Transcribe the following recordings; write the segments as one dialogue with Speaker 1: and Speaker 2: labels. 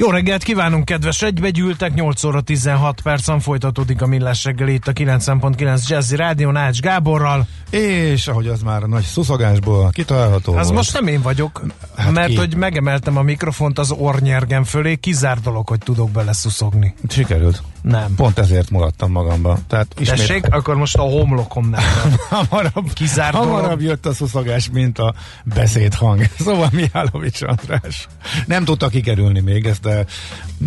Speaker 1: Jó reggelt kívánunk, kedves egybegyűltek, 8 óra 16 percen folytatódik a Millás reggeli itt a 90.9 Jazzy Rádió Nács Gáborral.
Speaker 2: És ahogy az már a nagy szuszogásból kitalálható
Speaker 1: Az
Speaker 2: volt.
Speaker 1: most nem én vagyok,
Speaker 2: Hát
Speaker 1: mert
Speaker 2: ki?
Speaker 1: hogy megemeltem a mikrofont az ornyergem fölé, kizár dolog, hogy tudok bele szuszogni.
Speaker 2: Sikerült.
Speaker 1: Nem.
Speaker 2: Pont ezért maradtam magamba. Tehát ismét
Speaker 1: Tessék, akkor most a homlokomnál.
Speaker 2: hamarabb,
Speaker 1: Kizárt
Speaker 2: hamarabb jött a szuszogás, mint a beszédhang. Szóval Mihálovics András. Nem tudta kikerülni még ezt, de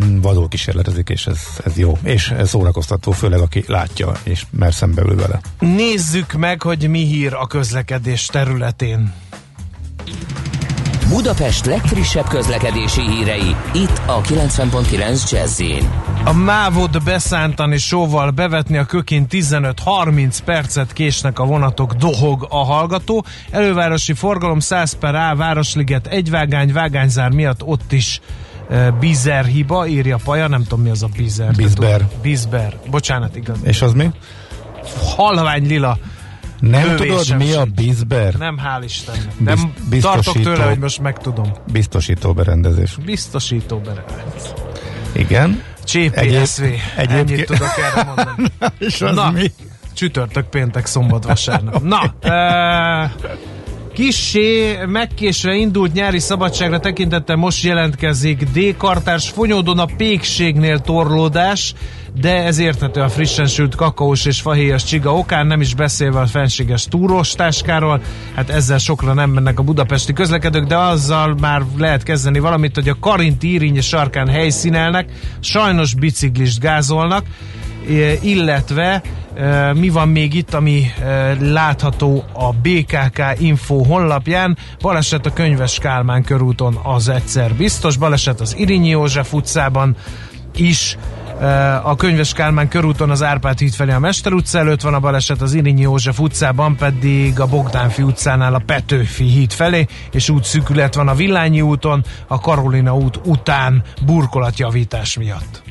Speaker 2: mm, vadul kísérletezik, és ez, ez jó. És ez szórakoztató, főleg aki látja, és mer szembeül vele.
Speaker 1: Nézzük meg, hogy mi hír a közlekedés területén.
Speaker 3: Budapest legfrissebb közlekedési hírei, itt a 90.9 jazz
Speaker 1: A mávod beszántani sóval bevetni a kökén 15-30 percet késnek a vonatok, dohog a hallgató. Elővárosi forgalom 100 per A, Városliget egyvágány, vágányzár miatt ott is bizer hiba, írja Paja, nem tudom mi az a bizer.
Speaker 2: Bizber.
Speaker 1: Bizber, bocsánat, igaz.
Speaker 2: És az mi?
Speaker 1: Halvány lila.
Speaker 2: Nem
Speaker 1: Bővésem
Speaker 2: tudod, mi a bizber?
Speaker 1: Nem, hál' Istennek. Nem
Speaker 2: Biz-
Speaker 1: tartok tőle, hogy most megtudom.
Speaker 2: Biztosító berendezés.
Speaker 1: Biztosító berendezés.
Speaker 2: Igen.
Speaker 1: CPSV.
Speaker 2: Egyéb-
Speaker 1: Ennyit
Speaker 2: egyébként-
Speaker 1: tudok erre mondani.
Speaker 2: És az
Speaker 1: Na.
Speaker 2: mi?
Speaker 1: Csütörtök, péntek, szombat, vasárnap. Na, e, kissé megkésve indult nyári szabadságra tekintettel most jelentkezik D-kartárs. Fonyódon a pékségnél torlódás, de ez érthető a frissen sült kakaós és fahéjas csiga okán, nem is beszélve a fenséges túrós táskáról, hát ezzel sokra nem mennek a budapesti közlekedők, de azzal már lehet kezdeni valamit, hogy a Karinti Irinyi sarkán helyszínelnek, sajnos biciklist gázolnak, illetve mi van még itt, ami látható a BKK Info honlapján. Baleset a Könyves Kálmán körúton az egyszer biztos, baleset az Irinyi József utcában is, a Könyves Kálmán körúton az Árpád híd felé a Mester utca előtt van a baleset, az Irinyi József utcában pedig a Bogdánfi utcánál a Petőfi híd felé, és útszűkület van a Villányi úton, a Karolina út után burkolatjavítás miatt.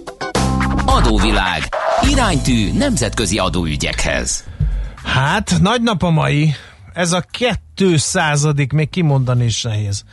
Speaker 3: Adóvilág. Iránytű nemzetközi adóügyekhez.
Speaker 1: Hát, nagy nap a mai. Ez a 200 még kimondani is nehéz.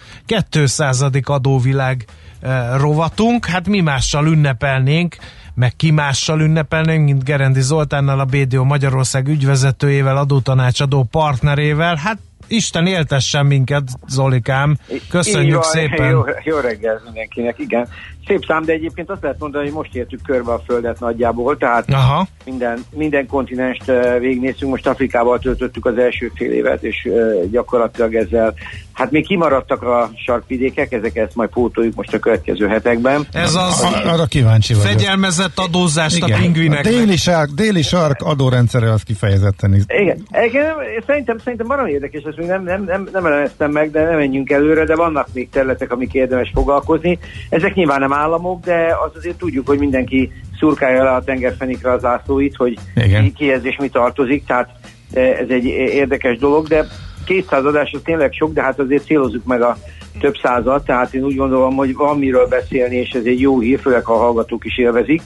Speaker 1: 200 adóvilág eh, rovatunk, hát mi mással ünnepelnénk, meg ki mással ünnepelnénk, mint Gerendi Zoltánnal, a BDO Magyarország ügyvezetőjével, adótanácsadó partnerével. Hát Isten éltessen minket, Zolikám. Köszönjük
Speaker 4: van,
Speaker 1: szépen.
Speaker 4: Jó, jó reggel mindenkinek, igen. Szép szám, de egyébként azt lehet mondani, hogy most értük körbe a Földet nagyjából, tehát
Speaker 1: Aha.
Speaker 4: minden, minden kontinenst eh, végignéztünk, most Afrikával töltöttük az első fél évet, és eh, gyakorlatilag ezzel, hát még kimaradtak a sarkvidékek, ezeket ezt majd pótoljuk most a következő hetekben.
Speaker 1: Ez az
Speaker 2: A- Arra kíváncsi vagyok.
Speaker 1: fegyelmezett adózást a
Speaker 2: Igen. A
Speaker 1: pingvineknek.
Speaker 2: déli sark, déli sark adórendszere az kifejezetten is.
Speaker 4: Igen, igen szerintem, szerintem valami érdekes, ezt még nem, nem, nem, nem elemeztem meg, de nem menjünk előre, de vannak még területek, amik érdemes foglalkozni. Ezek nyilván nem államok, de az azért tudjuk, hogy mindenki szurkálja le a tengerfenikre az ászlóit, hogy
Speaker 2: Igen.
Speaker 4: ki, kihez és mi tartozik, tehát eh, ez egy érdekes dolog, de 200 adás az tényleg sok, de hát azért célozzuk meg a több százat, tehát én úgy gondolom, hogy van miről beszélni, és ez egy jó hír, főleg ha a hallgatók is élvezik.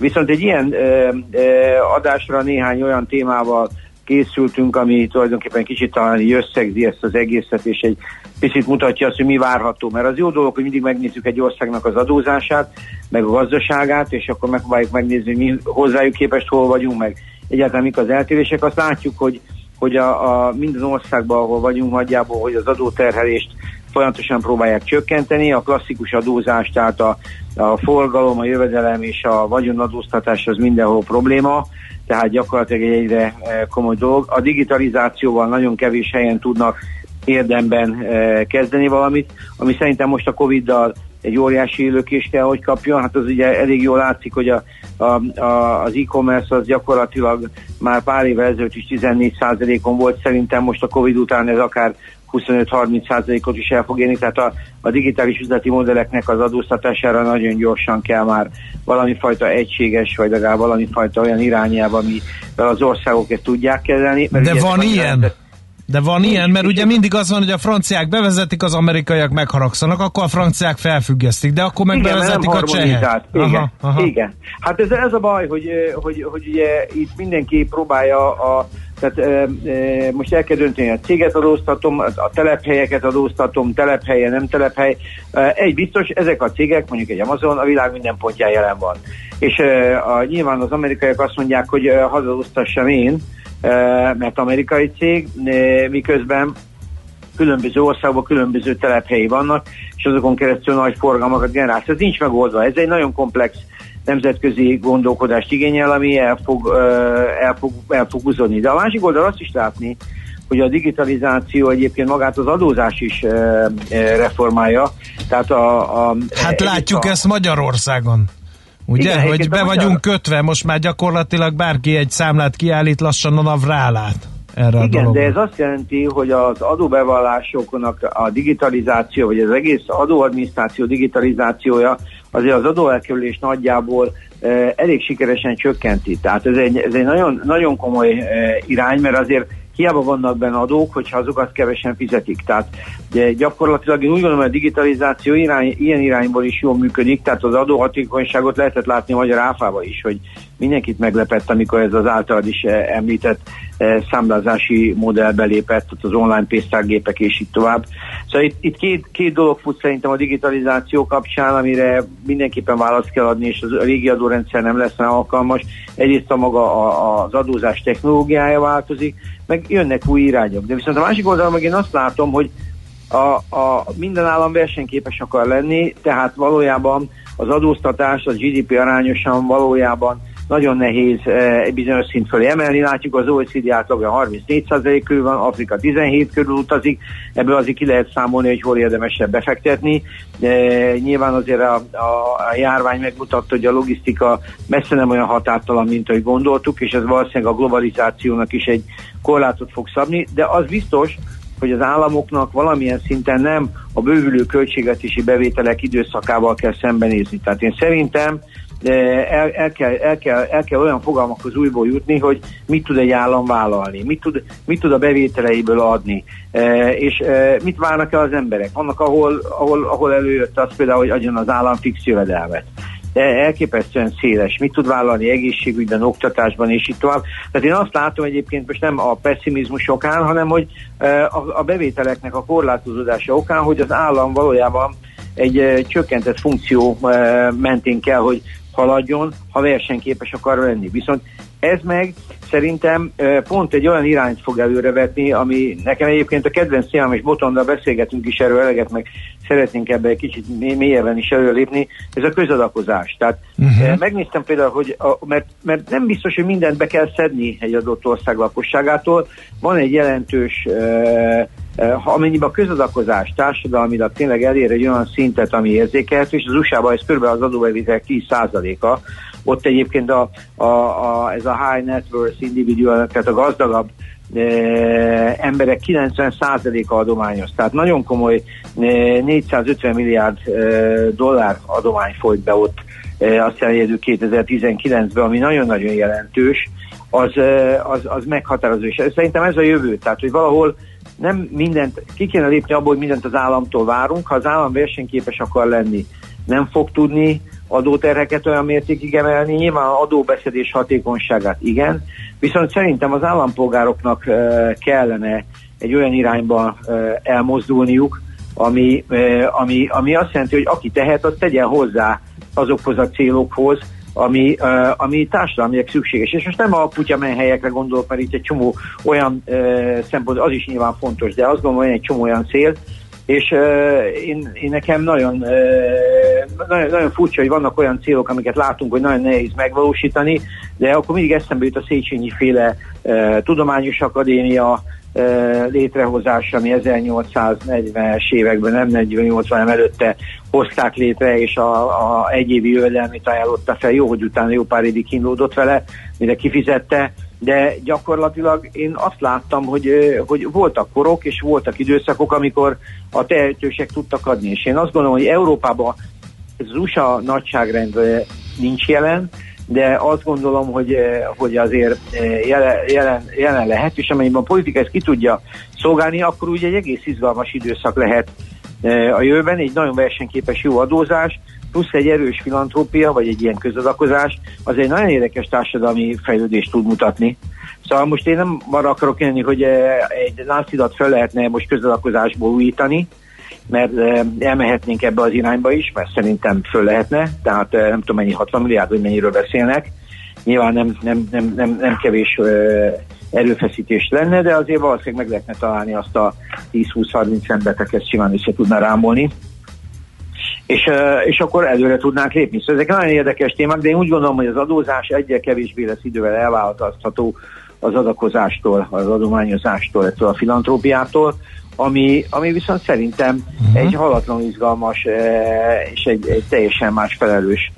Speaker 4: Viszont egy ilyen ö, ö, adásra néhány olyan témával készültünk, ami tulajdonképpen kicsit talán összegzi ezt az egészet, és egy picit mutatja azt, hogy mi várható. Mert az jó dolog, hogy mindig megnézzük egy országnak az adózását, meg a gazdaságát, és akkor megpróbáljuk megnézni, hogy mi hozzájuk képest hol vagyunk, meg egyáltalán mik az eltérések. Azt látjuk, hogy, hogy a, a minden országban, ahol vagyunk nagyjából, hogy az adóterhelést folyamatosan próbálják csökkenteni. A klasszikus adózás, tehát a, a forgalom, a jövedelem és a vagyonadóztatás az mindenhol probléma. tehát gyakorlatilag egy egyre komoly dolog. A digitalizációval nagyon kevés helyen tudnak érdemben kezdeni valamit, ami szerintem most a Covid-dal egy óriási lökés kell, hogy kapjon. Hát az ugye elég jól látszik, hogy a, a, a, az e-commerce az gyakorlatilag már pár évvel ezelőtt is 14%-on volt, szerintem most a Covid után ez akár 25-30%-ot is el fog érni, tehát a, a digitális üzleti modelleknek az adóztatására nagyon gyorsan kell már valami fajta egységes, vagy legalább valami fajta olyan irányába, amivel az országok ezt tudják kezelni.
Speaker 1: De van ilyen? Rendet, de van ilyen, mert ugye mindig az van, hogy a franciák bevezetik, az amerikaiak megharagszanak, akkor a franciák felfüggesztik, de akkor meg igen, bevezetik a csehek.
Speaker 4: Igen, aha, aha. igen. Hát ez, ez a baj, hogy, hogy, hogy ugye itt mindenki próbálja a tehát e, e, most el kell dönteni, a céget adóztatom, a telephelyeket adóztatom, telephelye, nem telephely. E, egy biztos, ezek a cégek, mondjuk egy Amazon, a világ minden pontján jelen van. És e, a, nyilván az amerikaiak azt mondják, hogy e, hazadóztassam én, mert amerikai cég, miközben különböző országban különböző telephelyi vannak, és azokon keresztül nagy forgalmakat generál. Ez nincs megoldva. Ez egy nagyon komplex nemzetközi gondolkodást igényel, ami el fog, el fog, el fog húzódni. De a másik oldal azt is látni, hogy a digitalizáció egyébként magát az adózás is reformálja. Tehát a, a,
Speaker 1: hát látjuk a, ezt Magyarországon. Ugye, Igen, hogy be vagyunk magyar... kötve, most már gyakorlatilag bárki egy számlát kiállít, lassan a NAV rálát erre
Speaker 4: Igen,
Speaker 1: a
Speaker 4: de ez azt jelenti, hogy az adóbevallásoknak a digitalizáció, vagy az egész adóadminisztráció digitalizációja azért az adóelkerülés nagyjából eh, elég sikeresen csökkenti. Tehát ez egy, ez egy nagyon, nagyon komoly eh, irány, mert azért hiába vannak benne adók, hogyha azokat kevesen fizetik. Tehát de gyakorlatilag én úgy gondolom, hogy a digitalizáció irány, ilyen irányból is jól működik, tehát az adóhatékonyságot lehetett látni a magyar áfába is, hogy mindenkit meglepett, amikor ez az általad is eh, említett eh, számlázási modell belépett, az online pénztárgépek és így tovább. Szóval itt, itt két, két dolog fut szerintem a digitalizáció kapcsán, amire mindenképpen választ kell adni, és a régi adórendszer nem lesz alkalmas. Egyrészt a maga az adózás technológiája változik, meg jönnek új irányok. De viszont a másik oldalon meg én azt látom, hogy a, a minden állam versenyképes akar lenni, tehát valójában az adóztatás az GDP arányosan valójában nagyon nehéz eh, egy bizonyos szint fölé emelni. Látjuk az OECD átlagja 34% körül van, Afrika 17 körül utazik, ebből azért ki lehet számolni, hogy hol érdemesebb befektetni. De nyilván azért a, a, járvány megmutatta, hogy a logisztika messze nem olyan határtalan, mint ahogy gondoltuk, és ez valószínűleg a globalizációnak is egy korlátot fog szabni, de az biztos, hogy az államoknak valamilyen szinten nem a bővülő költségvetési bevételek időszakával kell szembenézni. Tehát én szerintem el, el, kell, el, kell, el kell olyan fogalmakhoz újból jutni, hogy mit tud egy állam vállalni, mit tud, mit tud a bevételeiből adni, e, és e, mit várnak el az emberek. Vannak, ahol, ahol, ahol előjött az például, hogy adjon az állam fix jövedelmet de elképesztően széles. Mit tud vállalni egészségügyben, oktatásban és így tovább. Tehát én azt látom egyébként most nem a pessimizmus okán, hanem hogy e, a bevételeknek a korlátozódása okán, hogy az állam valójában egy csökkentett funkció mentén kell, hogy haladjon, ha versenyképes akar lenni. Viszont ez meg szerintem pont egy olyan irányt fog előrevetni, ami nekem egyébként a kedvenc témám, és Botondal beszélgetünk is erről eleget, meg szeretnénk ebbe egy kicsit mélyebben is előlépni, ez a közadakozás. Tehát uh-huh. megnéztem például, hogy a, mert, mert nem biztos, hogy mindent be kell szedni egy adott ország lakosságától, van egy jelentős ha amennyiben a közadakozás társadalmilag tényleg elér egy olyan szintet, ami érzékelhető, és az USA-ban ez kb. az adóbevitel 10%-a, ott egyébként a, a, a, ez a high net worth individual, tehát a gazdagabb e, emberek 90%-a adományos. Tehát nagyon komoly e, 450 milliárd e, dollár adomány folyt be ott, e, azt jelenti 2019-ben, ami nagyon-nagyon jelentős, az, az, az meghatározó. És szerintem ez a jövő. Tehát, hogy valahol nem mindent, ki kéne lépni abból, hogy mindent az államtól várunk, ha az állam versenyképes akar lenni, nem fog tudni adóterheket olyan mértékig emelni, nyilván adóbeszedés hatékonyságát igen, viszont szerintem az állampolgároknak kellene egy olyan irányba elmozdulniuk, ami, ami, ami azt jelenti, hogy aki tehet, az tegyen hozzá azokhoz a célokhoz, ami, uh, ami társadalmiak szükséges. És most nem a kutyamenhelyekre gondolok, mert itt egy csomó olyan uh, szempont, az is nyilván fontos, de azt gondolom, hogy egy csomó olyan cél, és uh, én, én nekem nagyon, uh, nagyon, nagyon furcsa, hogy vannak olyan célok, amiket látunk, hogy nagyon nehéz megvalósítani, de akkor mindig eszembe jut a Széchenyi féle uh, tudományos akadémia, létrehozása, ami 1840-es években, nem 48 hanem előtte hozták létre, és a, a egyévi jövedelmét ajánlotta fel. Jó, hogy utána jó pár évig kínlódott vele, mire kifizette, de gyakorlatilag én azt láttam, hogy, hogy voltak korok és voltak időszakok, amikor a tehetősek tudtak adni. És én azt gondolom, hogy Európában az USA nagyságrend nincs jelen, de azt gondolom, hogy, hogy azért jelen, jelen, jelen lehet, és amennyiben a politika ezt ki tudja szolgálni, akkor ugye egy egész izgalmas időszak lehet a jövőben, egy nagyon versenyképes jó adózás, plusz egy erős filantrópia, vagy egy ilyen közadakozás, az egy nagyon érdekes társadalmi fejlődést tud mutatni. Szóval most én nem arra akarok jönni, hogy eh, egy láncidat fel lehetne most közadakozásból újítani, mert eh, elmehetnénk ebbe az irányba is, mert szerintem föl lehetne, tehát eh, nem tudom mennyi 60 milliárd, hogy mennyiről beszélnek. Nyilván nem, nem, nem, nem, nem kevés erőfeszítés lenne, de azért valószínűleg meg lehetne találni azt a 10-20-30 embert, aki ezt simán össze tudná rámolni és, és akkor előre tudnánk lépni. Szóval ezek nagyon érdekes témák, de én úgy gondolom, hogy az adózás egyre kevésbé lesz idővel elválasztható az adakozástól, az adományozástól, ettől a filantrópiától, ami, ami viszont szerintem uh-huh. egy halatlan izgalmas és egy, egy teljesen más felelős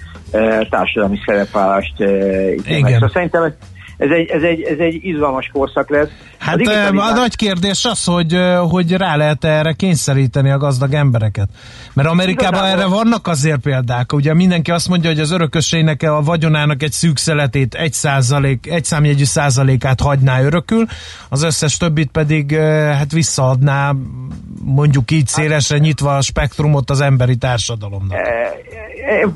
Speaker 4: társadalmi szerepvállást
Speaker 1: Igen. Szóval
Speaker 4: szerintem ez egy, ez egy, ez egy izgalmas korszak lesz.
Speaker 1: Hát a, a nagy kérdés az, hogy, hogy rá lehet erre kényszeríteni a gazdag embereket. Mert Amerikában Igazából... erre vannak azért példák. Ugye mindenki azt mondja, hogy az örököseinek a vagyonának egy szűkszeletét, egy, százalék, egy számjegyű százalékát hagyná örökül, az összes többit pedig hát visszaadná mondjuk így szélesre nyitva a spektrumot az emberi társadalomnak.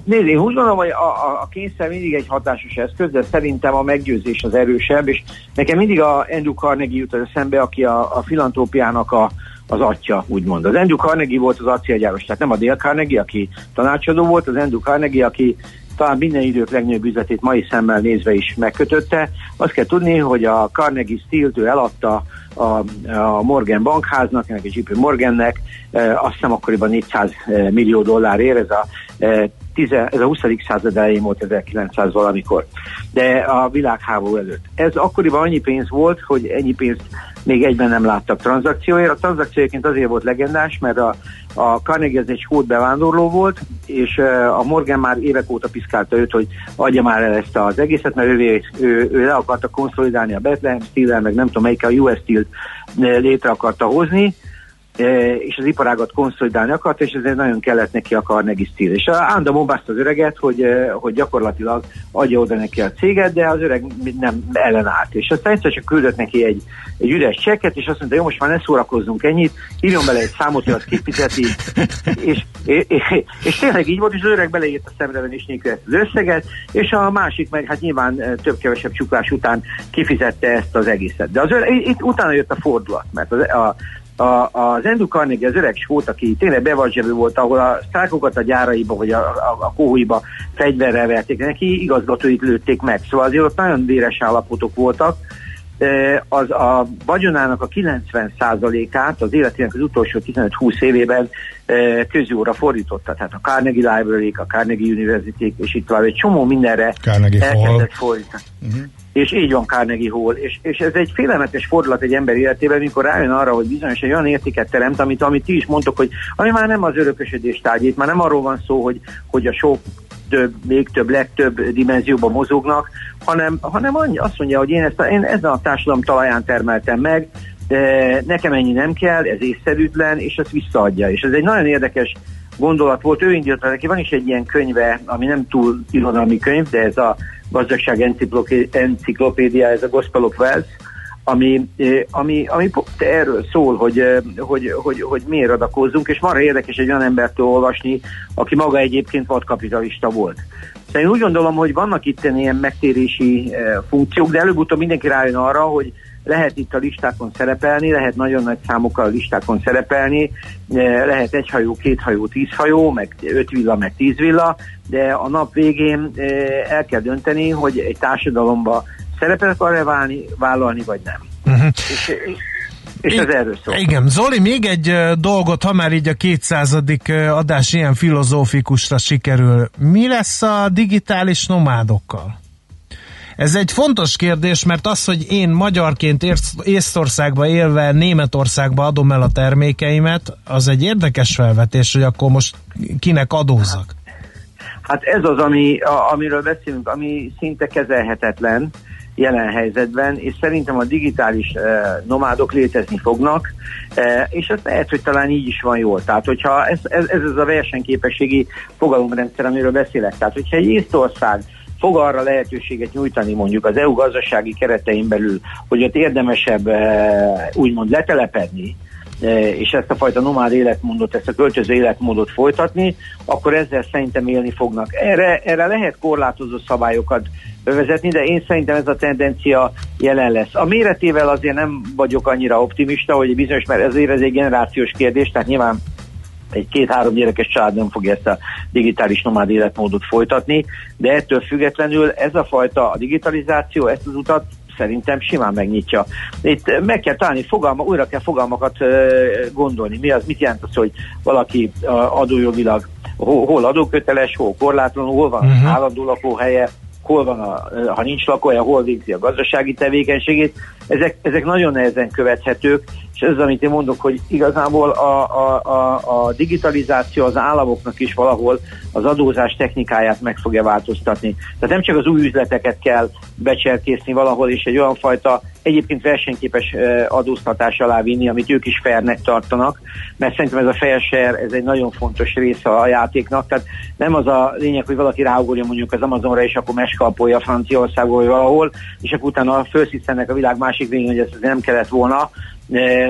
Speaker 4: Nézd, én úgy gondolom, hogy a, a kényszer mindig egy hatásos eszköz, de szerintem a meggyőzés az erősebb, és nekem mindig a Andrew Carnegie jut az eszembe, aki a, a filantrópiának a, az atya, úgymond. Az Andrew Carnegie volt az acélgyáros, tehát nem a Dale Carnegie, aki tanácsadó volt, az Andrew Carnegie, aki talán minden idők legnagyobb üzletét mai szemmel nézve is megkötötte. Azt kell tudni, hogy a Carnegie Steel-t eladta a, a Morgan bankháznak, ennek a JP Morgannek, e, azt hiszem akkoriban 400 millió dollárért, ez a ez a 20. század elején volt 1900 valamikor, de a világháború előtt. Ez akkoriban annyi pénz volt, hogy ennyi pénzt még egyben nem láttak tranzakcióért. A tranzakcióként azért volt legendás, mert a, a Carnegie ez egy skót bevándorló volt, és a Morgan már évek óta piszkálta őt, hogy adja már el ezt az egészet, mert ő, ő, ő le akarta konszolidálni a Bethlehem Steel-el, meg nem tudom melyik a US Steel-t létre akarta hozni, és az iparágat konszolidálni akart, és ezért nagyon kellett neki a Carnegie Steel. És Ánda mobbázta az öreget, hogy, e, hogy gyakorlatilag adja oda neki a céget, de az öreg nem ellenállt. És aztán egyszer csak küldött neki egy, egy üres csekket, és azt mondta, jó, most már ne szórakozzunk ennyit, írjon bele egy számot, hogy azt kifizeti, és, és, és, tényleg így volt, és az öreg beleírt a szemrevenés nélkül ezt az összeget, és a másik meg hát nyilván e, több-kevesebb csuklás után kifizette ezt az egészet. De az öreg, itt utána jött a fordulat, mert az, a, a, az Andrew Carnegie, az öreg skót, aki tényleg bevarzsevő volt, ahol a sztrákokat a gyáraiba, vagy a, a, a kohóiba fegyverrel verték, neki igazgatóit lőtték meg. Szóval azért ott nagyon véres állapotok voltak. Az a vagyonának a 90%-át az életének az utolsó 15-20 évében közjóra fordította. Tehát a Carnegie Library, a Carnegie University, és itt tovább egy csomó mindenre
Speaker 2: Carnegie elkezdett
Speaker 4: fordítani. Uh-huh és így van Carnegie Hall, és, és ez egy félelmetes fordulat egy ember életében, mikor rájön arra, hogy bizonyos egy olyan értéket teremt, amit, amit ti is mondtok, hogy ami már nem az örökösödés tárgyét, már nem arról van szó, hogy, hogy a sok több, még több, legtöbb dimenzióban mozognak, hanem, hanem annyi, azt mondja, hogy én, ezt a, én ezen a társadalom talaján termeltem meg, de nekem ennyi nem kell, ez észszerűtlen, és ezt visszaadja. És ez egy nagyon érdekes gondolat volt, ő indította neki, van is egy ilyen könyve, ami nem túl irodalmi könyv, de ez a gazdaság enciklopédia, ez a Gospel of Wealth, ami, eh, ami, ami erről szól, hogy, eh, hogy, hogy, hogy miért adakozzunk, és marha érdekes egy olyan embertől olvasni, aki maga egyébként vadkapitalista volt. Szóval én úgy gondolom, hogy vannak itt ilyen megtérési eh, funkciók, de előbb-utóbb mindenki rájön arra, hogy lehet itt a listákon szerepelni, lehet nagyon nagy számokkal a listákon szerepelni, lehet egy hajó, két hajó, tíz hajó, meg öt villa, meg tíz villa, de a nap végén el kell dönteni, hogy egy társadalomba szerepet akar-e válni, vállalni, vagy nem. Uh-huh. És, És ez erről szól.
Speaker 1: Igen, Zoli, még egy dolgot, ha már így a 200. adás ilyen filozófikusra sikerül. Mi lesz a digitális nomádokkal? Ez egy fontos kérdés, mert az, hogy én magyarként Észtországba élve Németországba adom el a termékeimet, az egy érdekes felvetés, hogy akkor most kinek adózzak.
Speaker 4: Hát ez az, ami, a, amiről beszélünk, ami szinte kezelhetetlen jelen helyzetben, és szerintem a digitális eh, nomádok létezni fognak, eh, és ez lehet, hogy talán így is van jól. Tehát, hogyha ez, ez, ez az a versenyképességi fogalomrendszer, amiről beszélek. Tehát, hogyha egy Észtország fog arra lehetőséget nyújtani mondjuk az EU gazdasági keretein belül, hogy ott érdemesebb eh, úgymond letelepedni, eh, és ezt a fajta nomád életmódot, ezt a költöző életmódot folytatni, akkor ezzel szerintem élni fognak. Erre, erre lehet korlátozó szabályokat bevezetni, de én szerintem ez a tendencia jelen lesz. A méretével azért nem vagyok annyira optimista, hogy bizonyos, mert ezért ez egy generációs kérdés, tehát nyilván egy két-három gyerekes család nem fogja ezt a digitális nomád életmódot folytatni, de ettől függetlenül ez a fajta a digitalizáció, ezt az utat szerintem simán megnyitja. Itt meg kell találni fogalma, újra kell fogalmakat gondolni. Mi az, mit jelent az, hogy valaki adójogilag hol adóköteles, hol korlátlanul, hol van uh-huh. állandó lakóhelye, hol van, a, ha nincs lakója, hol végzi a gazdasági tevékenységét. Ezek, ezek nagyon nehezen követhetők, és ez amit én mondok, hogy igazából a, a, a, a digitalizáció az államoknak is valahol az adózás technikáját meg fogja változtatni. Tehát nem csak az új üzleteket kell becserkészni valahol, és egy olyan fajta egyébként versenyképes adóztatás alá vinni, amit ők is fairnek tartanak, mert szerintem ez a fair share, ez egy nagyon fontos része a játéknak, tehát nem az a lényeg, hogy valaki ráugorja mondjuk az Amazonra, és akkor meskalpolja Franciaországból valahol, és akkor utána felszíszenek a világ másik végén, hogy ez nem kellett volna,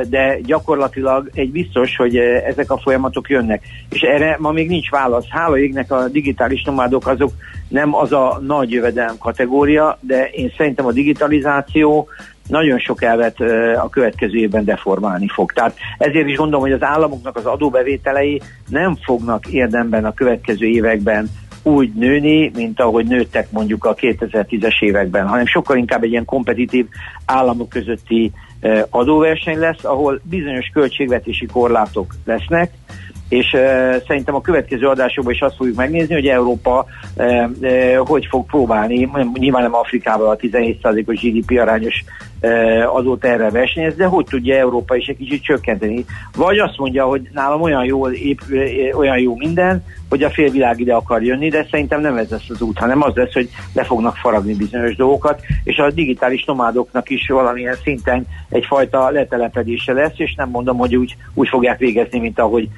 Speaker 4: de gyakorlatilag egy biztos, hogy ezek a folyamatok jönnek. És erre ma még nincs válasz. Hála égnek a digitális nomádok azok nem az a nagy jövedelem kategória, de én szerintem a digitalizáció nagyon sok elvet a következő évben deformálni fog. Tehát ezért is gondolom, hogy az államoknak az adóbevételei nem fognak érdemben a következő években úgy nőni, mint ahogy nőttek mondjuk a 2010-es években, hanem sokkal inkább egy ilyen kompetitív államok közötti adóverseny lesz, ahol bizonyos költségvetési korlátok lesznek, és uh, szerintem a következő adásokban is azt fogjuk megnézni, hogy Európa uh, uh, hogy fog próbálni, nyilván nem Afrikával a 17%-os GDP arányos uh, adót erre versenyezni, de hogy tudja Európa is egy kicsit csökkenteni. Vagy azt mondja, hogy nálam olyan jó, épp, olyan jó minden, hogy a félvilág ide akar jönni, de szerintem nem ez lesz az út, hanem az lesz, hogy le fognak faragni bizonyos dolgokat, és a digitális nomádoknak is valamilyen szinten egyfajta letelepedése lesz, és nem mondom, hogy úgy, úgy fogják végezni, mint ahogy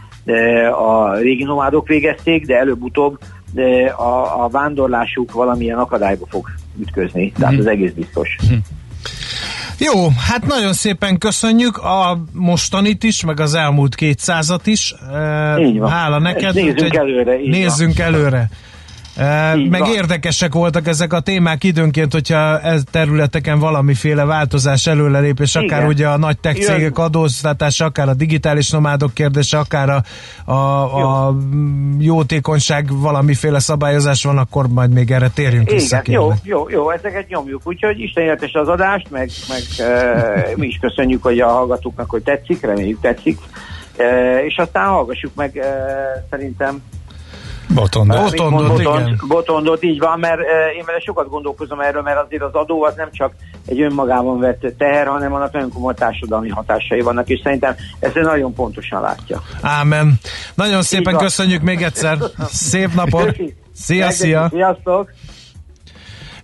Speaker 4: a régi nomádok végezték, de előbb-utóbb a, a vándorlásuk valamilyen akadályba fog ütközni. Tehát mm. az egész biztos. Mm.
Speaker 1: Jó, hát nagyon szépen köszönjük a mostanit is, meg az elmúlt kétszázat is.
Speaker 4: Így van.
Speaker 1: Hála neked.
Speaker 4: Nézzünk előre.
Speaker 1: Nézzünk van. előre. Így meg van. érdekesek voltak ezek a témák időnként, hogyha ez területeken valamiféle változás előrelépés, akár Igen. ugye a nagy tech cégek adóztatása, akár a digitális nomádok kérdése, akár a, a, a jótékonyság valamiféle szabályozás van, akkor majd még erre térjünk Igen, vissza.
Speaker 4: Jó, jó, jó, ezeket nyomjuk, úgyhogy Isten értes az adást, meg, meg e, mi is köszönjük, hogy a hallgatóknak, hogy tetszik, reméljük tetszik, e, és aztán hallgassuk meg e, szerintem
Speaker 2: Botondot.
Speaker 1: Botondot, botond, igen.
Speaker 4: Botondot, így van, mert uh, én vele sokat gondolkozom erről, mert azért az adó az nem csak egy önmagában vett teher, hanem annak nagyon komoly társadalmi hatásai vannak, és szerintem ezt nagyon pontosan látja.
Speaker 1: Ámen. Nagyon szépen köszönjük még egyszer. Szép napot. Szia, szia.
Speaker 4: Sziasztok.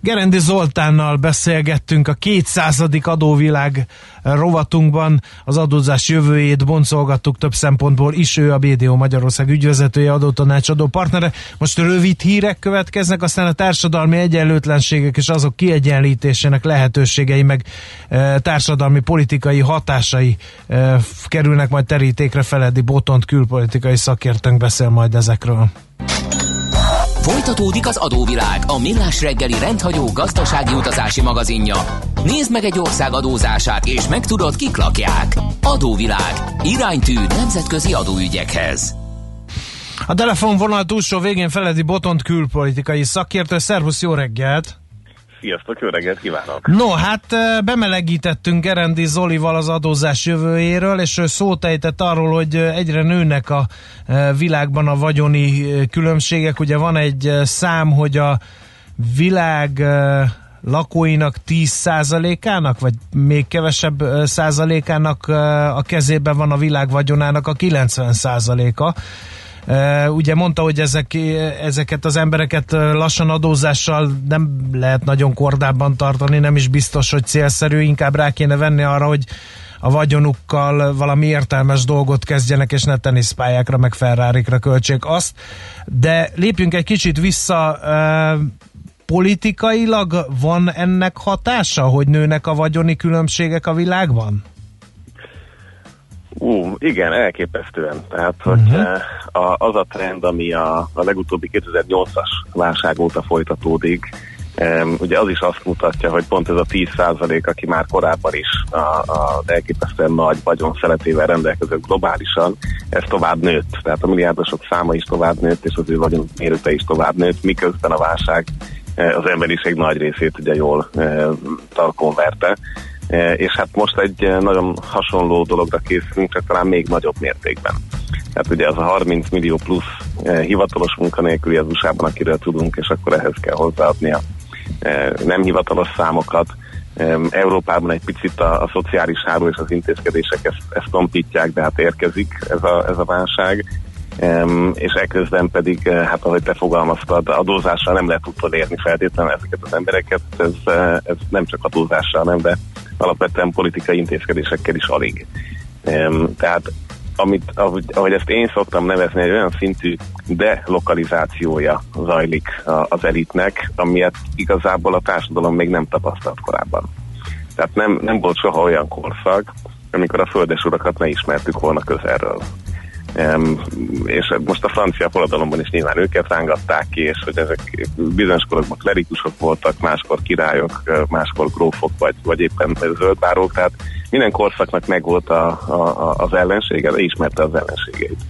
Speaker 1: Gerendi Zoltánnal beszélgettünk a 200. adóvilág rovatunkban. Az adózás jövőjét boncolgattuk több szempontból is. Ő a BDO Magyarország ügyvezetője, adótanácsadó partnere. Most rövid hírek következnek, aztán a társadalmi egyenlőtlenségek és azok kiegyenlítésének lehetőségei, meg e, társadalmi politikai hatásai e, kerülnek majd terítékre. Feledi Botont külpolitikai szakértőnk beszél majd ezekről.
Speaker 3: Folytatódik az adóvilág, a millás reggeli rendhagyó gazdasági utazási magazinja. Nézd meg egy ország adózását, és megtudod, kik lakják. Adóvilág. Iránytű nemzetközi adóügyekhez.
Speaker 1: A telefonvonal túlsó végén Feledi Botont külpolitikai szakértő. Szervusz, jó reggelt!
Speaker 5: Sziasztok, jó reggelt kívánok!
Speaker 1: No, hát bemelegítettünk Gerendi Zolival az adózás jövőjéről, és szót ejtett arról, hogy egyre nőnek a világban a vagyoni különbségek. Ugye van egy szám, hogy a világ lakóinak 10%-ának, vagy még kevesebb százalékának a kezében van a világ vagyonának a 90%-a. Ugye mondta, hogy ezek, ezeket az embereket lassan adózással nem lehet nagyon kordában tartani, nem is biztos, hogy célszerű, inkább rá kéne venni arra, hogy a vagyonukkal valami értelmes dolgot kezdjenek, és ne teniszpályákra, meg ferrari költsék azt. De lépjünk egy kicsit vissza, politikailag van ennek hatása, hogy nőnek a vagyoni különbségek a világban?
Speaker 5: Ú, igen, elképesztően. Tehát, hogy uh-huh. a, az a trend, ami a, a legutóbbi 2008-as válság óta folytatódik, um, ugye az is azt mutatja, hogy pont ez a 10% aki már korábban is a, a elképesztően nagy vagyon szeletével rendelkező globálisan, ez tovább nőtt. Tehát a milliárdosok száma is tovább nőtt, és az ő vagyon mérete is tovább nőtt, miközben a válság az emberiség nagy részét ugye jól tarkon verte. E, és hát most egy e, nagyon hasonló dologra készülünk, csak talán még nagyobb mértékben. Tehát ugye az a 30 millió plusz e, hivatalos munkanélküli az USA-ban, akiről tudunk, és akkor ehhez kell hozzáadni a nem hivatalos számokat. Európában egy picit a, a szociális háló és az intézkedések ezt, ezt tompítják, de hát érkezik ez a, ez a válság. És ekközben pedig, hát ahogy te fogalmaztad, adózással nem lehet utolérni feltétlenül ezeket az embereket, ez, ez nem csak adózással, nem, de alapvetően politikai intézkedésekkel is alig. Tehát amit, ahogy, ahogy ezt én szoktam nevezni, egy olyan szintű delokalizációja zajlik az elitnek, amilyet igazából a társadalom még nem tapasztalt korábban. Tehát nem, nem volt soha olyan korszak, amikor a földes urakat ne ismertük volna közelről. És most a francia forradalomban is nyilván őket rángatták ki, és hogy ezek bizonyos korokban klerikusok voltak, máskor királyok, máskor grófok, vagy, vagy éppen zöldbárók, tehát minden korszaknak megvolt a, a, az ellensége, de ismerte az ellenségeit.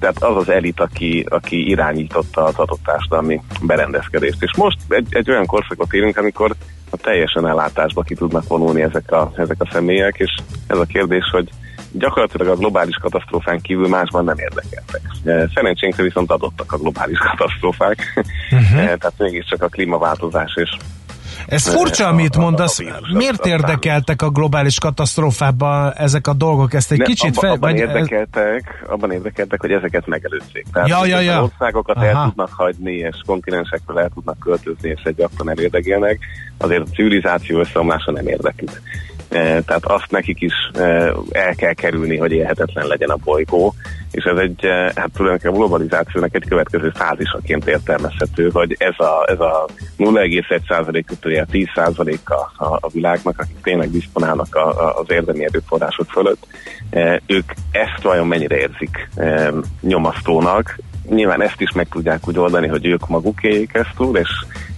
Speaker 5: Tehát az az elit, aki, aki irányította az adott társadalmi berendezkedést. És most egy, egy olyan korszakot élünk, amikor a teljesen ellátásba ki tudnak vonulni ezek a, ezek a személyek, és ez a kérdés, hogy gyakorlatilag a globális katasztrófán kívül másban nem érdekeltek. Szerencsénkre viszont adottak a globális katasztrófák, uh-huh. tehát mégiscsak a klímaváltozás és
Speaker 1: ez furcsa, amit mondasz. Miért érdekeltek a globális katasztrófában ezek a dolgok? Ezt egy ne, kicsit
Speaker 5: fel... Abban, érdekeltek, abban érdekeltek, hogy ezeket megelőzzék. Tehát
Speaker 1: ja, ja, ja.
Speaker 5: országokat Aha. el tudnak hagyni, és kontinensekről el tudnak költözni, és egy gyakran elérdegelnek, azért a civilizáció összeomlása nem érdeklik. E, tehát azt nekik is e, el kell kerülni, hogy élhetetlen legyen a bolygó, és ez egy, e, hát tulajdonképpen a globalizációnak egy következő fázisaként értelmezhető, hogy ez a, ez a 0,1% kötője 10%-a a, a világnak, akik tényleg disponálnak a, a, az érdemi erőforrások fölött, ők ezt vajon mennyire érzik nyomasztónak, nyilván ezt is meg tudják úgy oldani, hogy ők maguk éljék ezt túl, és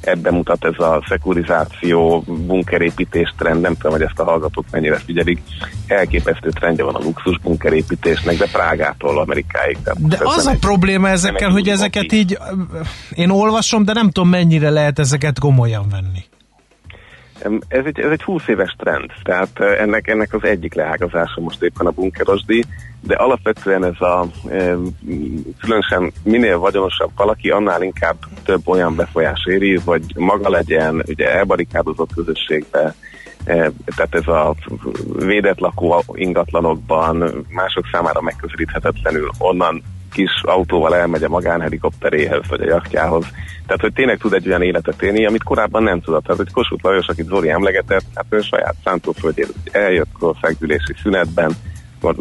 Speaker 5: ebben mutat ez a szekurizáció, bunkerépítés trend, nem tudom, hogy ezt a hallgatók mennyire figyelik, elképesztő trendje van a luxus bunkerépítésnek, de Prágától Amerikáig.
Speaker 1: De az a probléma ezekkel, hogy ezeket így, én olvasom, de nem tudom mennyire lehet ezeket komolyan venni.
Speaker 5: Ez egy, ez egy 20 éves trend, tehát ennek, ennek az egyik leágazása most éppen a bunkerosdi, de alapvetően ez a különösen minél vagyonosabb valaki, annál inkább több olyan befolyás éri, vagy maga legyen, ugye elbarikádozott közösségbe, e, tehát ez a védett lakó ingatlanokban mások számára megközelíthetetlenül onnan kis autóval elmegy a magánhelikopteréhez, vagy a jachtjához. Tehát, hogy tényleg tud egy olyan életet élni, amit korábban nem tudott. Tehát, hogy Kossuth Lajos, akit Zoli emlegetett, hát ő saját szántóföldjén eljött országgyűlési szünetben,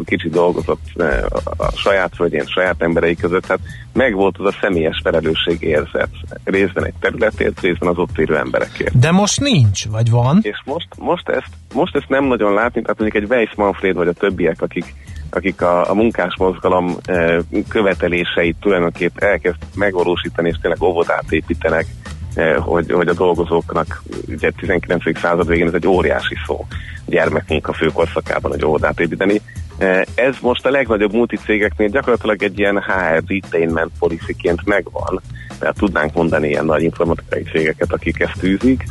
Speaker 5: kicsit dolgozott eh, a saját földjén, saját emberei között, tehát megvolt az a személyes felelősség érzet. Részben egy területért, részben az ott élő emberekért.
Speaker 1: De most nincs, vagy van?
Speaker 5: És most, most, ezt, most ezt nem nagyon látni, tehát mondjuk egy Weiss Manfred vagy a többiek, akik akik a, a munkásmozgalom e, követeléseit tulajdonképp elkezd megvalósítani, és tényleg óvodát építenek, e, hogy, hogy a dolgozóknak, ugye 19. század végén ez egy óriási szó, gyermekmunka főkorszakában, hogy óvodát építeni. E, ez most a legnagyobb multicégeknél gyakorlatilag egy ilyen HR retainment policyként megvan, Tehát tudnánk mondani ilyen nagy informatikai cégeket, akik ezt tűzik,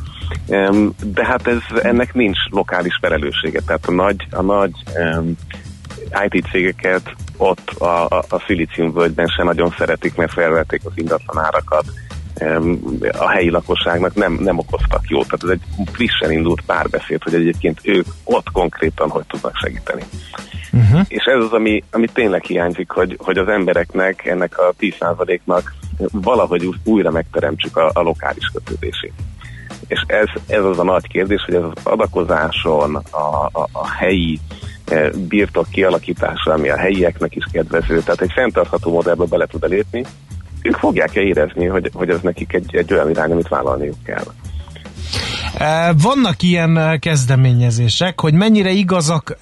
Speaker 5: de hát ez, ennek nincs lokális felelőssége. Tehát a nagy, a nagy IT cégeket ott a, a, a völgyben se nagyon szeretik, mert felvették az ingatlan árakat. A helyi lakosságnak nem, nem okoztak jót. Tehát ez egy frissen indult párbeszéd, hogy egyébként ők ott konkrétan hogy tudnak segíteni. Uh-huh. És ez az, ami, ami tényleg hiányzik, hogy, hogy az embereknek, ennek a 10%-nak valahogy újra megteremtsük a, a lokális kötődését. És ez, ez az a nagy kérdés, hogy ez az adakozáson, a, a, a helyi birtok kialakítása, ami a helyieknek is kedvező, tehát egy fenntartható modellbe bele tud lépni, ők fogják-e érezni, hogy, hogy ez nekik egy, egy olyan irány, amit vállalniuk kell.
Speaker 1: E, vannak ilyen e, kezdeményezések, hogy mennyire igazak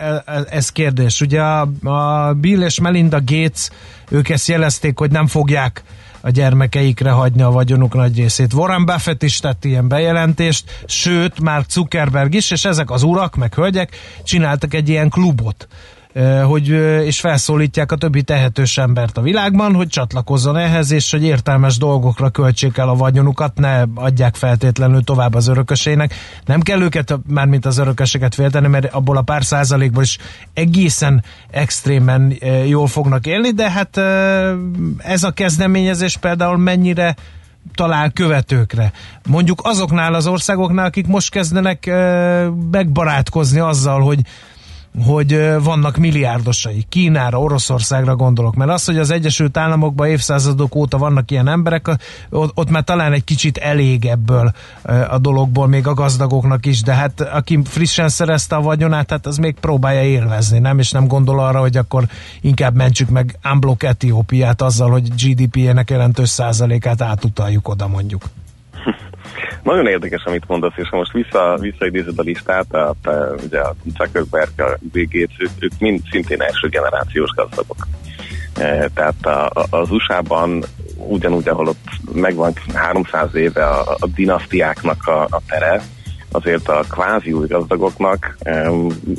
Speaker 1: ez kérdés. Ugye a, Bill és Melinda Gates, ők ezt jelezték, hogy nem fogják a gyermekeikre hagyni a vagyonuk nagy részét. Warren Buffett is tett ilyen bejelentést, sőt, már Zuckerberg is, és ezek az urak, meg hölgyek csináltak egy ilyen klubot, hogy, és felszólítják a többi tehetős embert a világban, hogy csatlakozzon ehhez, és hogy értelmes dolgokra költsék el a vagyonukat, ne adják feltétlenül tovább az örökösének. Nem kell őket, már mint az örököseket félteni, mert abból a pár százalékból is egészen extrémen jól fognak élni, de hát ez a kezdeményezés például mennyire talál követőkre. Mondjuk azoknál az országoknál, akik most kezdenek megbarátkozni azzal, hogy hogy vannak milliárdosai. Kínára, Oroszországra gondolok, mert az, hogy az Egyesült Államokban évszázadok óta vannak ilyen emberek, ott már talán egy kicsit elég ebből a dologból, még a gazdagoknak is, de hát aki frissen szerezte a vagyonát, hát az még próbálja élvezni, nem? És nem gondol arra, hogy akkor inkább mentsük meg unblock Etiópiát azzal, hogy GDP-ének jelentős százalékát átutaljuk oda mondjuk.
Speaker 5: Nagyon érdekes, amit mondasz, és ha most vissza, visszaidézed a listát, tehát ugye a Zuckerberg, a Bill ők, ők mind szintén első generációs gazdagok. E, tehát a, a, az USA-ban ugyanúgy, ahol ott megvan 300 éve a, a dinasztiáknak a, a tere, azért a kvázi új gazdagoknak e,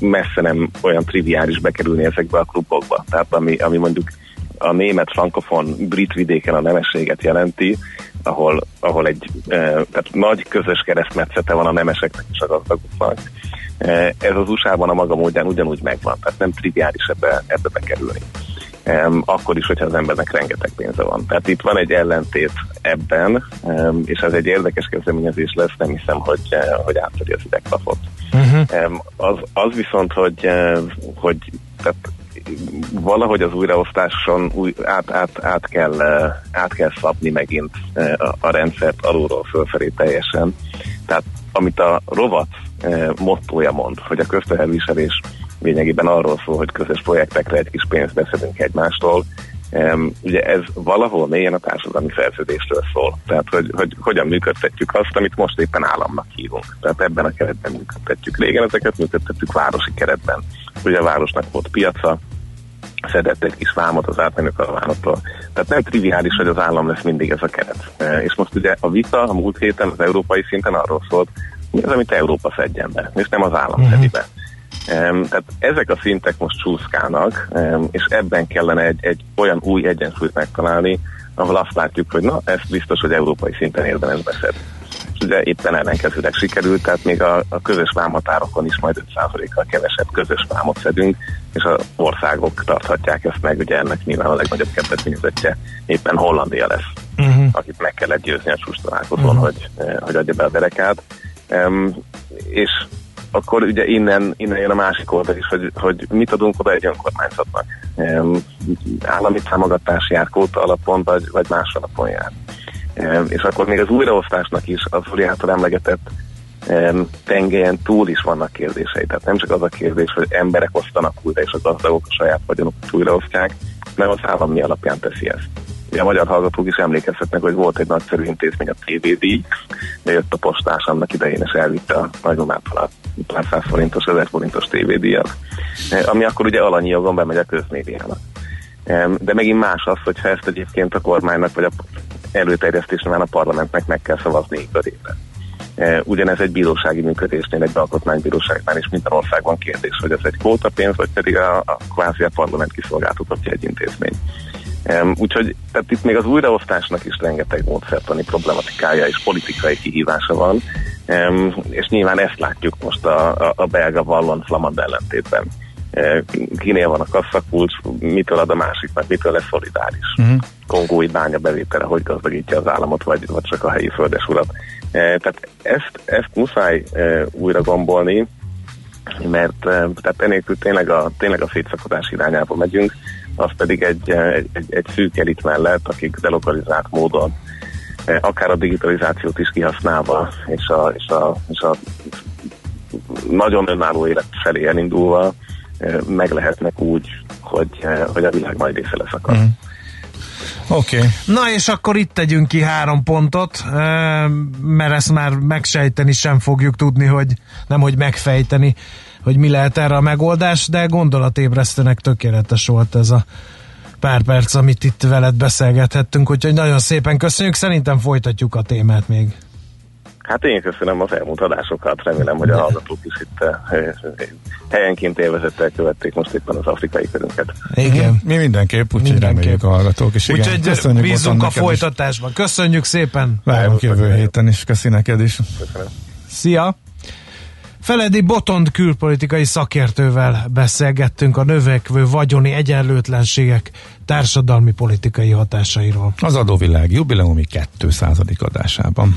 Speaker 5: messze nem olyan triviális bekerülni ezekbe a klubokba. Tehát ami, ami mondjuk a német frankofon brit vidéken a nemességet jelenti, ahol, ahol egy e, tehát nagy közös keresztmetszete van a nemeseknek és a gazdagoknak. E, ez az USA-ban a maga módján ugyanúgy megvan, tehát nem triviális ebbe, ebbe bekerülni. Akkor is, hogyha az embernek rengeteg pénze van. Tehát itt van egy ellentét ebben, és ez egy érdekes kezdeményezés lesz, nem hiszem, hogy, uh, hogy átszedi az idegkapot. Uh-huh. Um, az, az viszont, hogy, hogy tehát valahogy az újraosztáson új, át, át, át, kell, át kell szabni megint a, a rendszert alulról fölfelé teljesen. Tehát amit a rovat mottója mond, hogy a közteherviselés lényegében arról szól, hogy közös projektekre egy kis pénzt beszedünk egymástól, ugye ez valahol mélyen a társadalmi szerződésről szól. Tehát, hogy, hogy hogyan működtetjük azt, amit most éppen államnak hívunk. Tehát ebben a keretben működtetjük. Régen ezeket működtettük városi keretben. Ugye a városnak volt piaca, szedett egy kis vámot az átmenő karavánoktól. Tehát nem triviális, hogy az állam lesz mindig ez a keret. E, és most ugye a vita a múlt héten az európai szinten arról szólt, mi az, amit Európa szedjen be, és nem az állam uh-huh. szedi be. Um, tehát ezek a szintek most csúszkálnak, um, és ebben kellene egy, egy olyan új egyensúlyt megtalálni, ahol azt látjuk, hogy na, ezt biztos, hogy európai szinten érdemes beszedni ugye éppen ellenkezőleg sikerült, tehát még a, a közös vámhatárokon is majd 5%-kal kevesebb közös vámot szedünk, és az országok tarthatják ezt meg, ugye ennek nyilván a legnagyobb kedvezményezetje éppen Hollandia lesz, uh-huh. akit meg kellett győzni a csúcs találkozón, uh-huh. hogy, eh, hogy adja be a derekát. Um, és akkor ugye innen, innen jön a másik oldal is, hogy, hogy mit adunk oda egy önkormányzatnak. Um, állami támogatás jár kóta alapon, vagy, vagy más alapon jár és akkor még az újraosztásnak is az Zoli által emlegetett tengelyen túl is vannak kérdései. Tehát nem csak az a kérdés, hogy emberek osztanak újra, és a gazdagok a saját vagyonukat újraosztják, mert az állam mi alapján teszi ezt. Ugye a magyar hallgatók is emlékezhetnek, hogy volt egy nagyszerű intézmény, a TVD, de jött a postás annak idején, és elvitte a nagyomától a pár száz forintos, ezer forintos TVD-jat, ami akkor ugye alanyi jogon bemegy a közmédiának. De megint más az, hogyha ezt egyébként a kormánynak vagy a előterjesztésre már a parlamentnek meg kell szavazni öt évre. E, ugyanez egy bírósági működésnél, egy alkotmánybíróságnál is minden országban kérdés, hogy ez egy pénz, vagy pedig a, a kvázi a parlament kiszolgáltatottja egy intézmény. Úgyhogy tehát itt még az újraosztásnak is rengeteg módszertani problematikája és politikai kihívása van, és nyilván ezt látjuk most a, a, a belga vallon flamand ellentétben. Kinél van a kasszakulcs, mitől ad a másiknak, mitől lesz szolidáris. Uh-huh. Kongói bánya bevétele, hogy gazdagítja az államot, vagy, vagy csak a helyi földes urat. Tehát ezt, ezt muszáj újra gombolni, mert tehát enélkül tényleg a, tényleg a szétszakadás irányába megyünk, az pedig egy, egy, egy, egy szűk elit mellett, akik delokalizált módon akár a digitalizációt is kihasználva, és a, és a, és a nagyon önálló élet felé elindulva meg lehetnek úgy, hogy, hogy a világ majd része lesz akar. Mm.
Speaker 1: Oké. Okay. Na és akkor itt tegyünk ki három pontot, mert ezt már megsejteni sem fogjuk tudni, hogy nem hogy megfejteni, hogy mi lehet erre a megoldás, de gondolatébresztőnek tökéletes volt ez a pár perc, amit itt veled beszélgethettünk, úgyhogy nagyon szépen köszönjük, szerintem folytatjuk a témát még.
Speaker 5: Hát én köszönöm az elmúlt adásokat, remélem, hogy a hallgatók is itt eh, helyenként élvezettel követték most éppen az afrikai körünket.
Speaker 2: Igen. Mi mindenképp, úgyhogy reméljük a hallgatók is.
Speaker 1: Úgyhogy bízunk a folytatásban. Is. Köszönjük szépen!
Speaker 2: Várunk jövő héten is, köszi neked is.
Speaker 1: Köszönöm. Szia! Feledi Botond külpolitikai szakértővel beszélgettünk a növekvő vagyoni egyenlőtlenségek társadalmi politikai hatásairól.
Speaker 2: Az adóvilág jubileumi 200. adásában.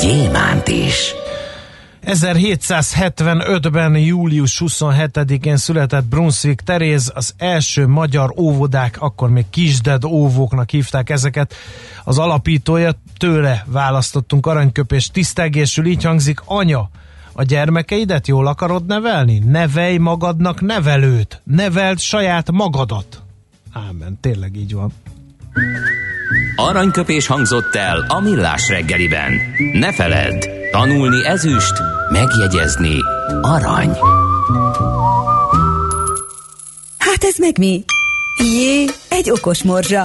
Speaker 3: gyémánt is.
Speaker 1: 1775-ben július 27-én született Brunswick Teréz, az első magyar óvodák, akkor még kisded óvóknak hívták ezeket. Az alapítója tőle választottunk aranyköpés tisztelgésül, így hangzik, anya, a gyermekeidet jól akarod nevelni? Nevelj magadnak nevelőt, neveld saját magadat. Ámen, tényleg így van.
Speaker 3: Aranyköpés hangzott el a millás reggeliben. Ne feledd, tanulni ezüst, megjegyezni arany.
Speaker 6: Hát ez meg mi? Jé, egy okos morzsa.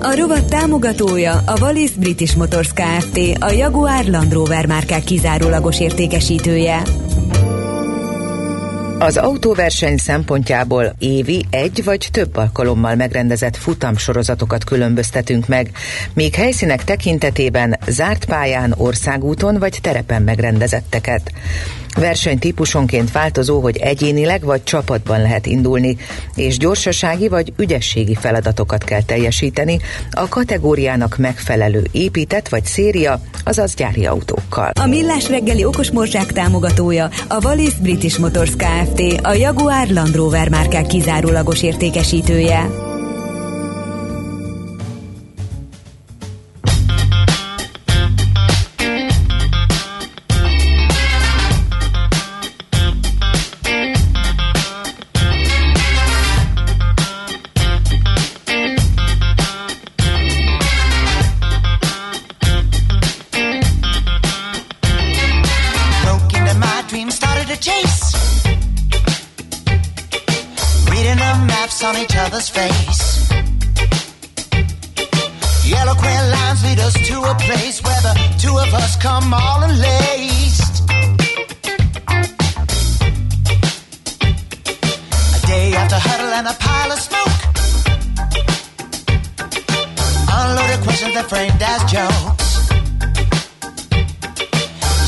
Speaker 6: A rovat támogatója a Wallis British Motors Kft. A Jaguar Land Rover márkák kizárólagos értékesítője.
Speaker 7: Az autóverseny szempontjából évi egy vagy több alkalommal megrendezett futamsorozatokat különböztetünk meg, míg helyszínek tekintetében zárt pályán, országúton vagy terepen megrendezetteket. Versenytípusonként változó, hogy egyénileg vagy csapatban lehet indulni, és gyorsasági vagy ügyességi feladatokat kell teljesíteni a kategóriának megfelelő épített vagy széria, azaz gyári autókkal.
Speaker 6: A Millás reggeli okos morzsák támogatója a Wallis British Motors Kft. A Jaguar Land Rover márkák kizárólagos értékesítője.
Speaker 8: laps on each other's face. Yellow queer lines lead us to a place where the two of us come all unlaced. A day after huddle and a pile of smoke. Unloaded questions that framed as jokes.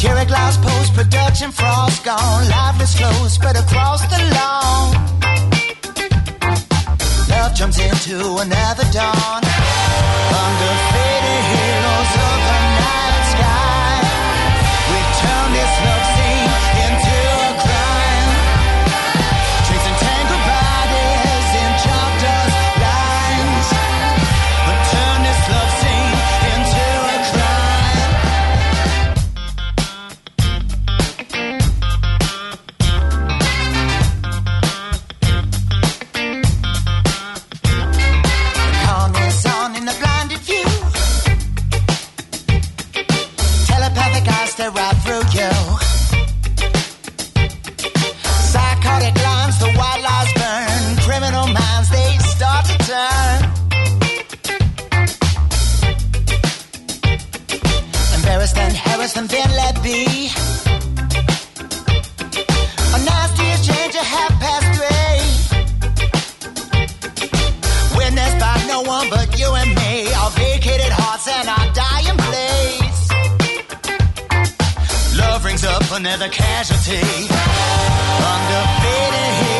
Speaker 8: Jerry Glass post production frost gone. Lifeless flow spread across the lawn. Love jumps into another dawn. Under Harrison, Harrison, then let be. A nasty change at half past three. Witnessed by no one but you and me. Our vacated hearts and our dying place. Love rings up another casualty. Under here.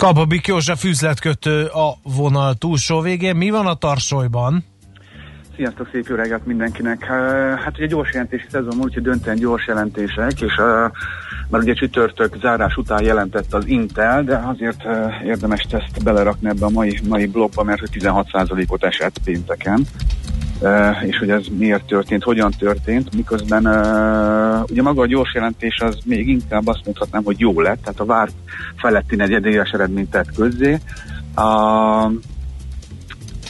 Speaker 1: Kababik József üzletkötő a vonal túlsó végén. Mi van a tarsolyban?
Speaker 9: Sziasztok, szép jó reggelt mindenkinek. Hát ugye gyors jelentési szezon múlt, hogy döntően gyors jelentések, és már ugye csütörtök zárás után jelentett az Intel, de azért érdemes ezt belerakni ebbe a mai, mai blogba, mert hogy 16%-ot esett pénteken. És hogy ez miért történt, hogyan történt, miközben ugye maga a gyors jelentés az még inkább azt mondhatnám, hogy jó lett, tehát a várt feletti negyedéves eredményt tett közzé. A,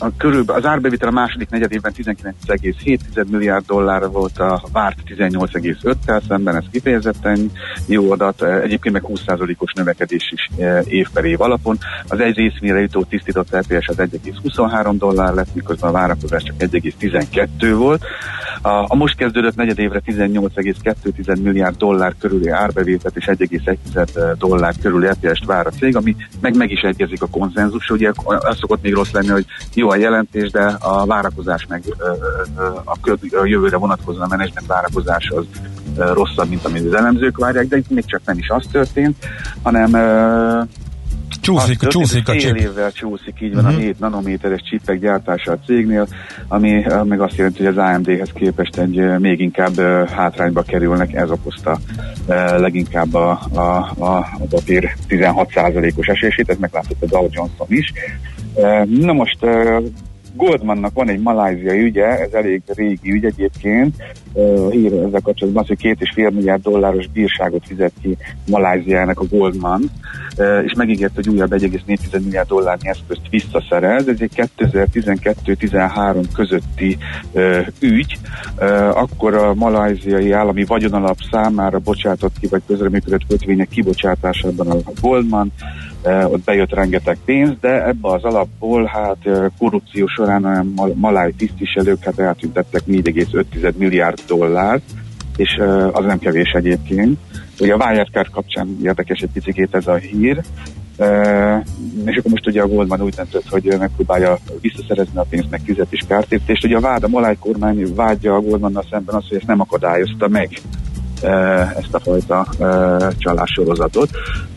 Speaker 9: a körülbelül az árbevitel a második negyedében 19,7 milliárd dollár volt, a várt 18,5-tel szemben, ez kifejezetten jó adat, egyébként meg 20%-os növekedés is eh, év per év alapon. Az egy részvényre jutó tisztított LPS az 1,23 dollár lett, miközben a várakozás csak 1,12 volt. A, a most kezdődött negyedévre 18,2 milliárd dollár körüli árbevételt és 1,1 dollár körüli LPS-t vár a cég, ami meg meg is egyezik a konszenzus. Ugye az szokott még rossz lenni, hogy jó a jelentés, de a várakozás meg a, a jövőre vonatkozóan a menedzsment várakozás az rosszabb, mint amit az elemzők várják, de itt még csak nem is az történt, hanem
Speaker 2: Csúszik,
Speaker 9: azt
Speaker 2: csúszik a csip.
Speaker 9: évvel csúszik, így van
Speaker 2: Mhm.
Speaker 9: a 7 nanométeres csipek gyártása a cégnél, ami ö, meg azt jelenti, hogy az AMD-hez képest egy ö, még inkább ö, hátrányba kerülnek, ez okozta leginkább a, a, a, a papír 16%-os esését, ez meglátott a Dow Johnson is. Na most Goldmannak van egy maláziai ügye, ez elég régi ügy egyébként, hír ezzel kapcsolatban az, hogy két és fél milliárd dolláros bírságot fizet ki Maláziának a Goldman, és megígért, hogy újabb 1,4 milliárd dollárnyi eszközt visszaszerez. Ez egy 2012-13 közötti ügy. Akkor a malajziai állami vagyonalap számára bocsátott ki, vagy közreműködött kötvények kibocsátásában a Goldman, ott bejött rengeteg pénz, de ebbe az alapból hát korrupció során mal- maláj tisztviselők hát eltüntettek 4,5 milliárd dollárt, és az nem kevés egyébként. Ugye a Wirecard kapcsán érdekes egy picit ez a hír, és akkor most ugye a Goldman úgy döntött, hogy megpróbálja visszaszerezni a pénzt, meg fizet is kártérítést. Ugye a vád, a maláj kormány vádja a Goldmannal szemben az, hogy ezt nem akadályozta meg ezt a fajta uh, csalássorozatot.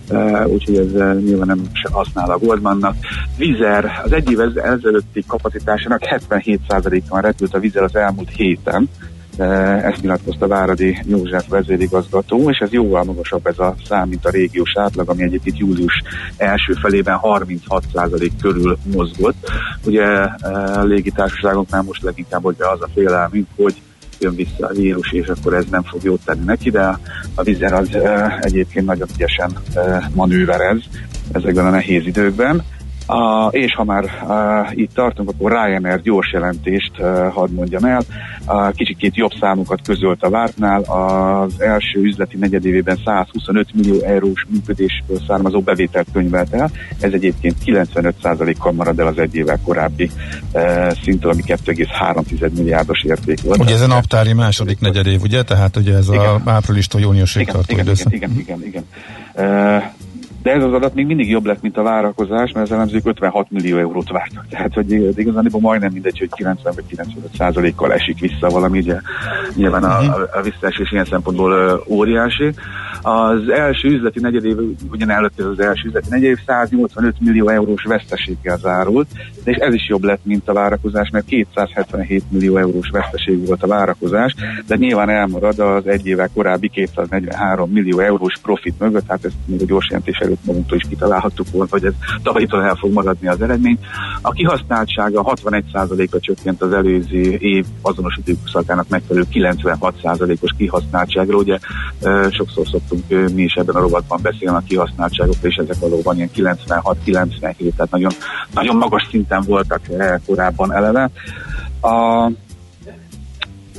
Speaker 9: Uh, úgyhogy ez nyilván nem se használ a Goldmannak. Vizer az egy év ez- ezelőtti kapacitásának 77%-ban repült a Vizer az elmúlt héten, Eh, Ezt nyilatkozta Váradi József vezérigazgató, és ez jóval magasabb ez a szám, mint a régiós átlag, ami egyébként július első felében 36% körül mozgott. Ugye eh, a légitársaságoknál most leginkább ugye az a félelmünk, hogy jön vissza a vírus, és akkor ez nem fog jót tenni neki, de a vizer az egyébként nagyon ügyesen manőverez ezekben a nehéz időkben. A, és ha már a, itt tartunk, akkor Ryanair gyors jelentést a, hadd mondjam el. A, kicsikét jobb számokat közölt a vártnál. Az első üzleti negyedévében 125 millió eurós működésből származó bevételt könyvelt el. Ez egyébként 95%-kal marad el az egy évvel korábbi e, szintől, ami 2,3 milliárdos érték volt.
Speaker 2: Ugye ez a naptári második negyedév, ugye? Tehát ugye ez a áprilistól júniusig
Speaker 9: igen,
Speaker 2: tartó
Speaker 9: igen, igen, igen, igen, igen. E, de ez az adat még mindig jobb lett, mint a várakozás, mert az elemzők 56 millió eurót vártak. Tehát, hogy igazán majdnem mindegy, hogy 90 vagy 95 százalékkal esik vissza valami, ugye nyilván a, a, a visszaesés ilyen szempontból óriási. Az első üzleti negyedév, ugyan előtt ez az első üzleti negyedév 185 millió eurós veszteséggel zárult, de és ez is jobb lett, mint a várakozás, mert 277 millió eurós veszteség volt a várakozás, de nyilván elmarad az egy évvel korábbi 243 millió eurós profit mögött, hát ezt még a gyors jelentés előtt magunktól is kitalálhattuk volna, hogy ez tavalyitól el fog maradni az eredmény. A kihasználtsága 61%-a csökkent az előző év azonos időszakának megfelelő 96%-os kihasználtságra. Ugye sokszor szoktunk mi is ebben a rovatban beszélni a kihasználtságokról, és ezek valóban ilyen 96-97, tehát nagyon, nagyon magas szinten voltak eh, korábban eleve. A,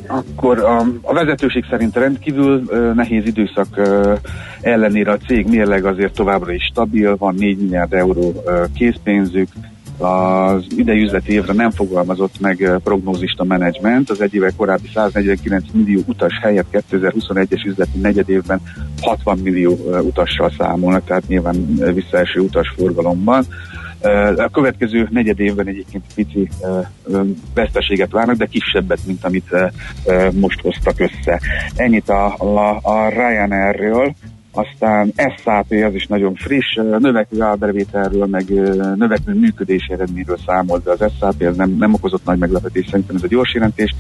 Speaker 9: akkor a, a vezetőség szerint rendkívül nehéz időszak ellenére a cég mérleg azért továbbra is stabil, van 4 milliárd euró ö, készpénzük, az idei üzleti évre nem fogalmazott meg ö, prognózista menedzsment, az egy éve korábbi 149 millió utas helyett 2021-es üzleti negyedévben 60 millió utassal számolnak, tehát nyilván visszaeső utasforgalomban. A következő negyed évben egyébként pici veszteséget várnak, de kisebbet, mint amit most hoztak össze. Ennyit a, a, a Ryanairről. Aztán SAP az is nagyon friss, növekvő árbevételről, meg növekvő működési eredményről számolt, de az SAP ez nem, nem okozott nagy meglepetést, szerintem ez a gyors jelentés.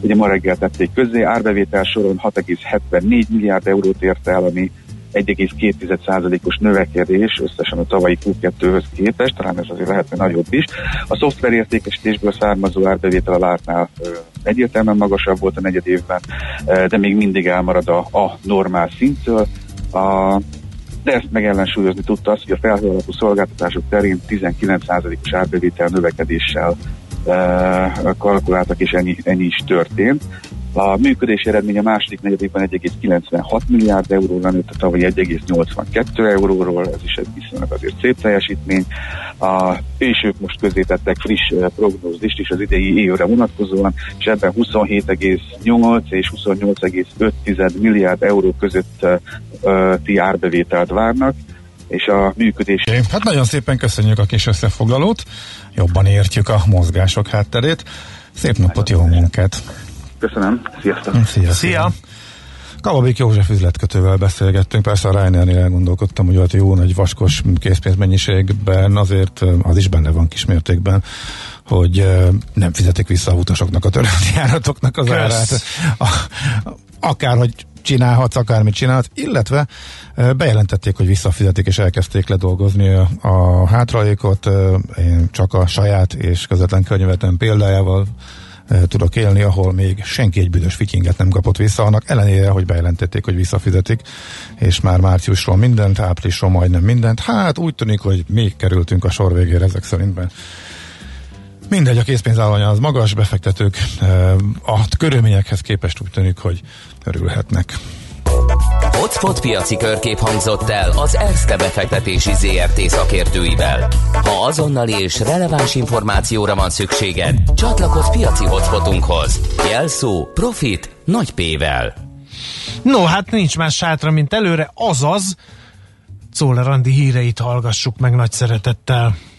Speaker 9: Ugye ma reggel tették közzé, árbevétel soron 6,74 milliárd eurót ért el, ami 1,2%-os növekedés összesen a tavalyi Q2-höz képest, talán ez azért lehetne nagyobb is. A szoftverértékesítésből származó árbevétel a látnál egyértelműen magasabb volt a negyed évben, de még mindig elmarad a, a normál szintől. A, de ezt meg ellensúlyozni tudta az, hogy a felhő alapú szolgáltatások terén 19%-os árbevétel növekedéssel kalkuláltak, és ennyi, ennyi is történt. A működési eredmény a második negyedében 1,96 milliárd euróra nőtt a tavalyi 1,82 euróról, ez is egy viszonylag azért szép teljesítmény. A, és ők most közé tettek friss uh, prognózist is az idei évre vonatkozóan, és ebben 27,8 és 28,5 milliárd euró között uh, uh, ti árbevételt várnak és a működés.
Speaker 2: Hát nagyon szépen köszönjük a kis összefoglalót, jobban értjük a mozgások hátterét. Szép napot, jó munkát!
Speaker 9: Köszönöm, sziasztok!
Speaker 2: Szia!
Speaker 1: Szia!
Speaker 2: Kalabik József üzletkötővel beszélgettünk, persze a Ryanairnél elgondolkodtam, hogy ott jó nagy vaskos készpénzmennyiségben azért az is benne van kismértékben, hogy nem fizetik vissza a utasoknak a törölti járatoknak az
Speaker 1: Kösz.
Speaker 2: árát. A, akárhogy csinálhatsz, akármit csinálhatsz, illetve ö, bejelentették, hogy visszafizetik és elkezdték ledolgozni a, a hátralékot. Én csak a saját és közvetlen környevetem példájával tudok élni, ahol még senki egy büdös fityinget nem kapott vissza, annak ellenére, hogy bejelentették, hogy visszafizetik, és már márciusról mindent, áprilisról majdnem mindent. Hát úgy tűnik, hogy még kerültünk a sor végére ezek szerintben. Mindegy, a készpénzállomány az magas, befektetők ö, a körülményekhez képest úgy tűnik, hogy örülhetnek.
Speaker 3: Hotspot piaci körkép hangzott el az ERSZTE befektetési ZRT szakértőivel. Ha azonnali és releváns információra van szükséged, csatlakozz piaci hotspotunkhoz. Jelszó Profit nagy P-vel.
Speaker 1: No, hát nincs más sátra, mint előre, azaz Czoller Andi híreit hallgassuk meg nagy szeretettel.